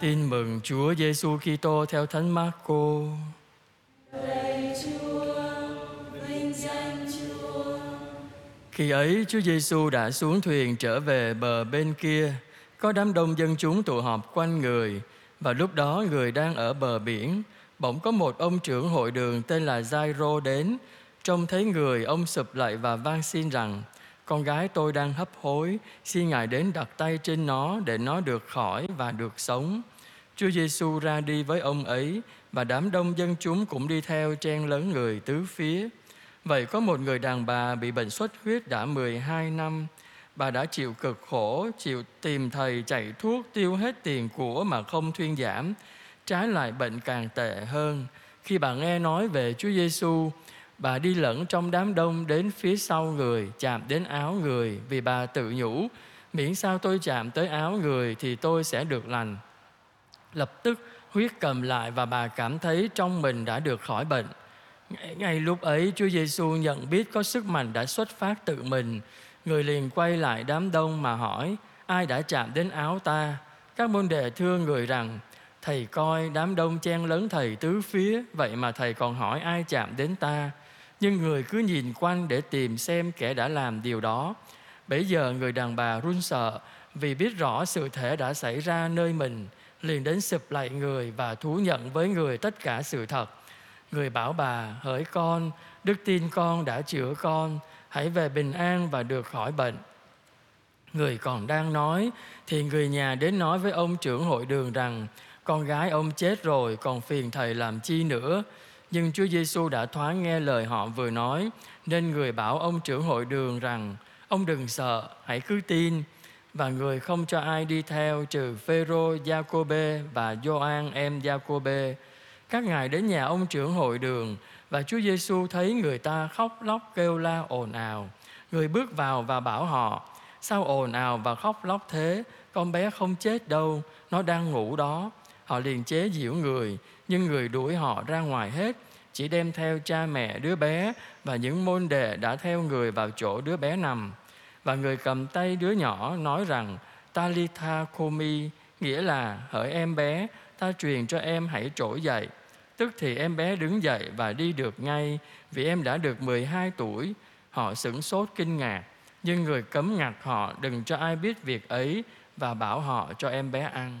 Tin mừng Chúa Giêsu Kitô theo Thánh Marco. Lạy Chúa, vinh danh Chúa. Khi ấy Chúa Giêsu đã xuống thuyền trở về bờ bên kia, có đám đông dân chúng tụ họp quanh người và lúc đó người đang ở bờ biển, bỗng có một ông trưởng hội đường tên là Giai-rô đến, trông thấy người ông sụp lại và van xin rằng: con gái tôi đang hấp hối, xin Ngài đến đặt tay trên nó để nó được khỏi và được sống. Chúa Giêsu ra đi với ông ấy và đám đông dân chúng cũng đi theo chen lớn người tứ phía. Vậy có một người đàn bà bị bệnh xuất huyết đã 12 năm. Bà đã chịu cực khổ, chịu tìm thầy chạy thuốc tiêu hết tiền của mà không thuyên giảm. Trái lại bệnh càng tệ hơn. Khi bà nghe nói về Chúa Giêsu, bà đi lẫn trong đám đông đến phía sau người, chạm đến áo người vì bà tự nhủ, miễn sao tôi chạm tới áo người thì tôi sẽ được lành. Lập tức huyết cầm lại và bà cảm thấy trong mình đã được khỏi bệnh. Ngay, ngay lúc ấy Chúa Giêsu nhận biết có sức mạnh đã xuất phát tự mình. Người liền quay lại đám đông mà hỏi ai đã chạm đến áo ta. Các môn đệ thưa người rằng thầy coi đám đông chen lớn thầy tứ phía vậy mà thầy còn hỏi ai chạm đến ta. Nhưng người cứ nhìn quanh để tìm xem kẻ đã làm điều đó. Bây giờ người đàn bà run sợ vì biết rõ sự thể đã xảy ra nơi mình liền đến sụp lại người và thú nhận với người tất cả sự thật. Người bảo bà, hỡi con, đức tin con đã chữa con, hãy về bình an và được khỏi bệnh. Người còn đang nói, thì người nhà đến nói với ông trưởng hội đường rằng, con gái ông chết rồi, còn phiền thầy làm chi nữa. Nhưng Chúa Giêsu đã thoáng nghe lời họ vừa nói, nên người bảo ông trưởng hội đường rằng, ông đừng sợ, hãy cứ tin và người không cho ai đi theo trừ Phêrô, Giacôbê và Gioan em Giacôbê. Các ngài đến nhà ông trưởng hội đường và Chúa Giêsu thấy người ta khóc lóc kêu la ồn ào. Người bước vào và bảo họ: "Sao ồn ào và khóc lóc thế? Con bé không chết đâu, nó đang ngủ đó." Họ liền chế giễu người, nhưng người đuổi họ ra ngoài hết, chỉ đem theo cha mẹ đứa bé và những môn đệ đã theo người vào chỗ đứa bé nằm. Và người cầm tay đứa nhỏ nói rằng Talitha Komi nghĩa là hỡi em bé, ta truyền cho em hãy trỗi dậy. Tức thì em bé đứng dậy và đi được ngay vì em đã được 12 tuổi. Họ sửng sốt kinh ngạc, nhưng người cấm ngặt họ đừng cho ai biết việc ấy và bảo họ cho em bé ăn.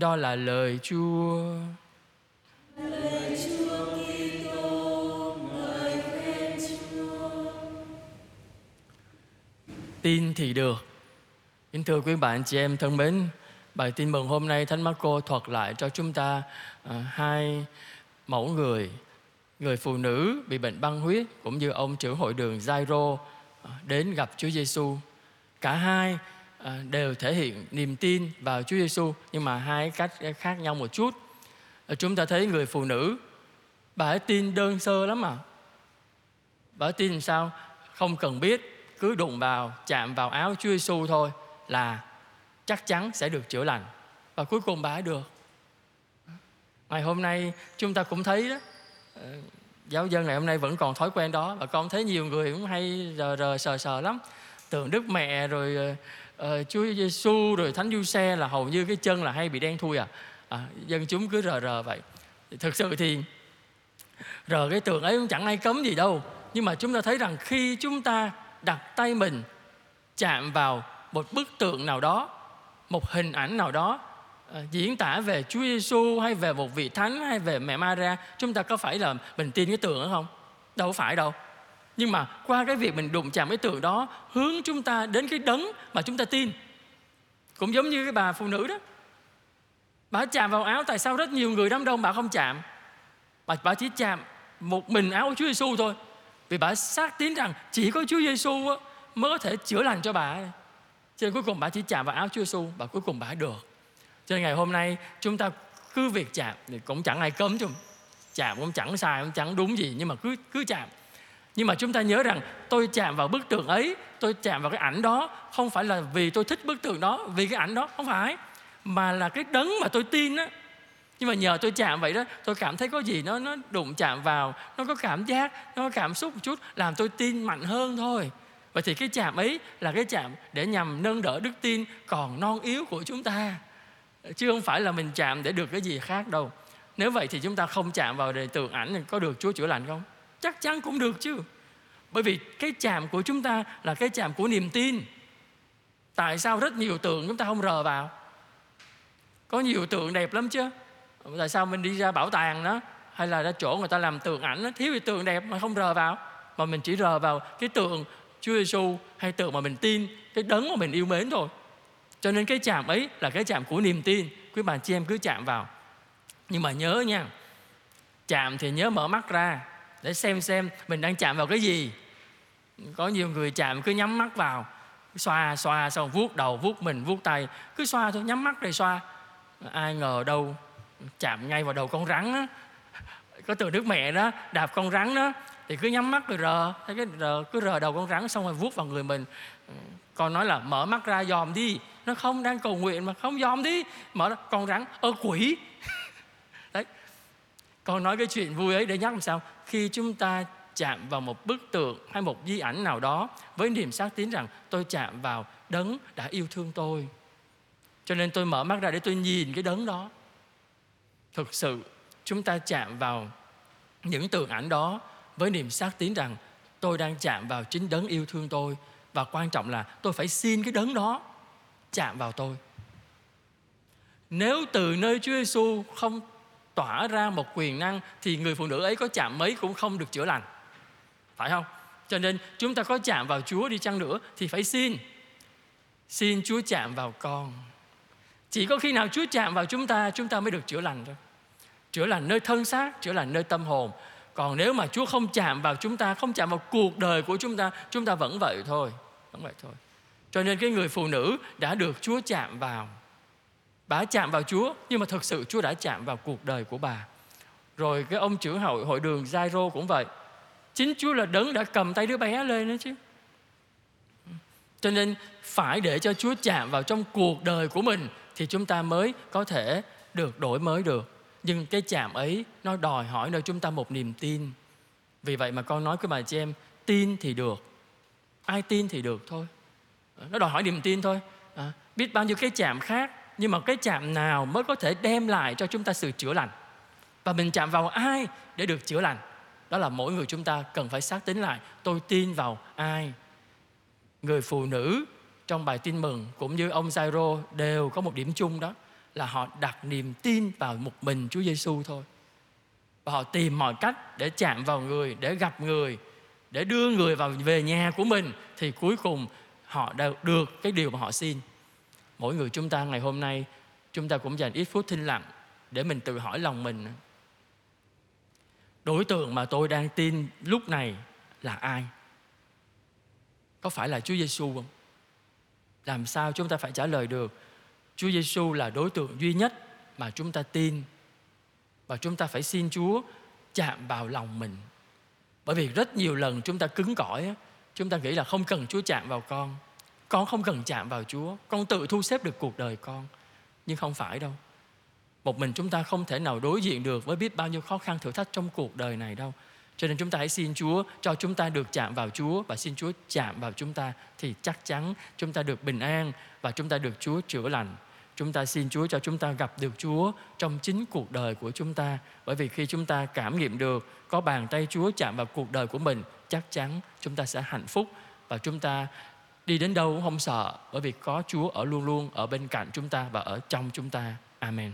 Đó là lời Chúa. Lời Chúa Tin thì được. Kính thưa quý bạn chị em thân mến, bài tin mừng hôm nay Thánh Marco thuật lại cho chúng ta à, hai mẫu người, người phụ nữ bị bệnh băng huyết cũng như ông trưởng hội đường Giai-rô à, đến gặp Chúa Giêsu. Cả hai à, đều thể hiện niềm tin vào Chúa Giêsu nhưng mà hai cách khác nhau một chút. À, chúng ta thấy người phụ nữ bà ấy tin đơn sơ lắm mà. Bà ấy tin sao? Không cần biết, cứ đụng vào, chạm vào áo Chúa Giêsu thôi là chắc chắn sẽ được chữa lành. Và cuối cùng bà ấy được. Ngày hôm nay chúng ta cũng thấy đó ờ, giáo dân ngày hôm nay vẫn còn thói quen đó. Và con thấy nhiều người cũng hay rờ rờ sờ sờ lắm. Tượng đức mẹ rồi uh, chúa giêsu rồi thánh du xe là hầu như cái chân là hay bị đen thui à, à dân chúng cứ rờ rờ vậy. Thực sự thì rờ cái tượng ấy cũng chẳng ai cấm gì đâu. Nhưng mà chúng ta thấy rằng khi chúng ta đặt tay mình chạm vào một bức tượng nào đó một hình ảnh nào đó uh, diễn tả về Chúa Giêsu hay về một vị thánh hay về mẹ Maria chúng ta có phải là mình tin cái tượng đó không? Đâu phải đâu. Nhưng mà qua cái việc mình đụng chạm cái tượng đó hướng chúng ta đến cái đấng mà chúng ta tin. Cũng giống như cái bà phụ nữ đó. Bà chạm vào áo tại sao rất nhiều người đám đông bà không chạm? Bà, bà chỉ chạm một mình áo của Chúa Giêsu thôi vì bà xác tín rằng chỉ có Chúa Giêsu mới có thể chữa lành cho bà cho nên cuối cùng bà chỉ chạm vào áo Chúa Giêsu và cuối cùng bà được. Cho nên ngày hôm nay chúng ta cứ việc chạm thì cũng chẳng ai cấm chúng, chạm cũng chẳng sai cũng chẳng đúng gì nhưng mà cứ cứ chạm. Nhưng mà chúng ta nhớ rằng tôi chạm vào bức tượng ấy tôi chạm vào cái ảnh đó không phải là vì tôi thích bức tượng đó vì cái ảnh đó không phải mà là cái đấng mà tôi tin á nhưng mà nhờ tôi chạm vậy đó, tôi cảm thấy có gì nó nó đụng chạm vào, nó có cảm giác, nó có cảm xúc một chút, làm tôi tin mạnh hơn thôi. Vậy thì cái chạm ấy là cái chạm để nhằm nâng đỡ đức tin còn non yếu của chúng ta. Chứ không phải là mình chạm để được cái gì khác đâu. Nếu vậy thì chúng ta không chạm vào đề tượng ảnh thì có được Chúa chữa lành không? Chắc chắn cũng được chứ. Bởi vì cái chạm của chúng ta là cái chạm của niềm tin. Tại sao rất nhiều tượng chúng ta không rờ vào? Có nhiều tượng đẹp lắm chứ tại sao mình đi ra bảo tàng đó? Hay là ra chỗ người ta làm tượng ảnh đó, thiếu gì tượng đẹp mà không rờ vào. Mà mình chỉ rờ vào cái tượng Chúa Giêsu hay tượng mà mình tin cái đấng mà mình yêu mến thôi. Cho nên cái chạm ấy là cái chạm của niềm tin. Quý bà chị em cứ chạm vào. Nhưng mà nhớ nha chạm thì nhớ mở mắt ra để xem xem mình đang chạm vào cái gì. Có nhiều người chạm cứ nhắm mắt vào xoa xoa xong vuốt đầu vuốt mình vuốt tay. Cứ xoa thôi nhắm mắt rồi xoa. Ai ngờ đâu chạm ngay vào đầu con rắn á. Có từ nước mẹ đó đạp con rắn đó thì cứ nhắm mắt rồi rờ thấy cái rờ cứ rờ đầu con rắn xong rồi vuốt vào người mình. Ừ, con nói là mở mắt ra dòm đi. Nó không đang cầu nguyện mà không dòm đi. Mở ra, con rắn ơ quỷ. Đấy. Con nói cái chuyện vui ấy để nhắc làm sao? Khi chúng ta chạm vào một bức tượng hay một di ảnh nào đó với niềm xác tín rằng tôi chạm vào đấng đã yêu thương tôi. Cho nên tôi mở mắt ra để tôi nhìn cái đấng đó thực sự, chúng ta chạm vào những tượng ảnh đó với niềm xác tín rằng tôi đang chạm vào chính đấng yêu thương tôi và quan trọng là tôi phải xin cái đấng đó chạm vào tôi. Nếu từ nơi Chúa Giêsu không tỏa ra một quyền năng thì người phụ nữ ấy có chạm mấy cũng không được chữa lành. Phải không? Cho nên chúng ta có chạm vào Chúa đi chăng nữa thì phải xin. Xin Chúa chạm vào con chỉ có khi nào Chúa chạm vào chúng ta chúng ta mới được chữa lành thôi. Chữa lành nơi thân xác, chữa lành nơi tâm hồn. Còn nếu mà Chúa không chạm vào chúng ta, không chạm vào cuộc đời của chúng ta chúng ta vẫn vậy thôi, vẫn vậy thôi. Cho nên cái người phụ nữ đã được Chúa chạm vào. Bà chạm vào Chúa, nhưng mà thực sự Chúa đã chạm vào cuộc đời của bà. Rồi cái ông trưởng hội hội đường Jairo cũng vậy. Chính Chúa là đấng đã cầm tay đứa bé lên đó chứ. Cho nên phải để cho Chúa chạm vào trong cuộc đời của mình thì chúng ta mới có thể được đổi mới được. Nhưng cái chạm ấy nó đòi hỏi nơi chúng ta một niềm tin. Vì vậy mà con nói với bà chị em tin thì được ai tin thì được thôi. Ờ, nó đòi hỏi niềm tin thôi. À, biết bao nhiêu cái chạm khác nhưng mà cái chạm nào mới có thể đem lại cho chúng ta sự chữa lành? Và mình chạm vào ai để được chữa lành? Đó là mỗi người chúng ta cần phải xác tính lại. Tôi tin vào ai? Người phụ nữ trong bài tin mừng cũng như ông Jairo đều có một điểm chung đó là họ đặt niềm tin vào một mình Chúa Giêsu thôi. Và họ tìm mọi cách để chạm vào người, để gặp người, để đưa người vào về nhà của mình thì cuối cùng họ đã được cái điều mà họ xin. Mỗi người chúng ta ngày hôm nay chúng ta cũng dành ít phút thinh lặng để mình tự hỏi lòng mình. Đối tượng mà tôi đang tin lúc này là ai? Có phải là Chúa Giêsu không? Làm sao chúng ta phải trả lời được? Chúa Giêsu là đối tượng duy nhất mà chúng ta tin và chúng ta phải xin Chúa chạm vào lòng mình. Bởi vì rất nhiều lần chúng ta cứng cỏi, chúng ta nghĩ là không cần Chúa chạm vào con. Con không cần chạm vào Chúa, con tự thu xếp được cuộc đời con. Nhưng không phải đâu. Một mình chúng ta không thể nào đối diện được với biết bao nhiêu khó khăn thử thách trong cuộc đời này đâu. Cho nên chúng ta hãy xin Chúa cho chúng ta được chạm vào Chúa và xin Chúa chạm vào chúng ta thì chắc chắn chúng ta được bình an và chúng ta được Chúa chữa lành. Chúng ta xin Chúa cho chúng ta gặp được Chúa trong chính cuộc đời của chúng ta. Bởi vì khi chúng ta cảm nghiệm được có bàn tay Chúa chạm vào cuộc đời của mình, chắc chắn chúng ta sẽ hạnh phúc và chúng ta đi đến đâu cũng không sợ bởi vì có Chúa ở luôn luôn ở bên cạnh chúng ta và ở trong chúng ta. Amen.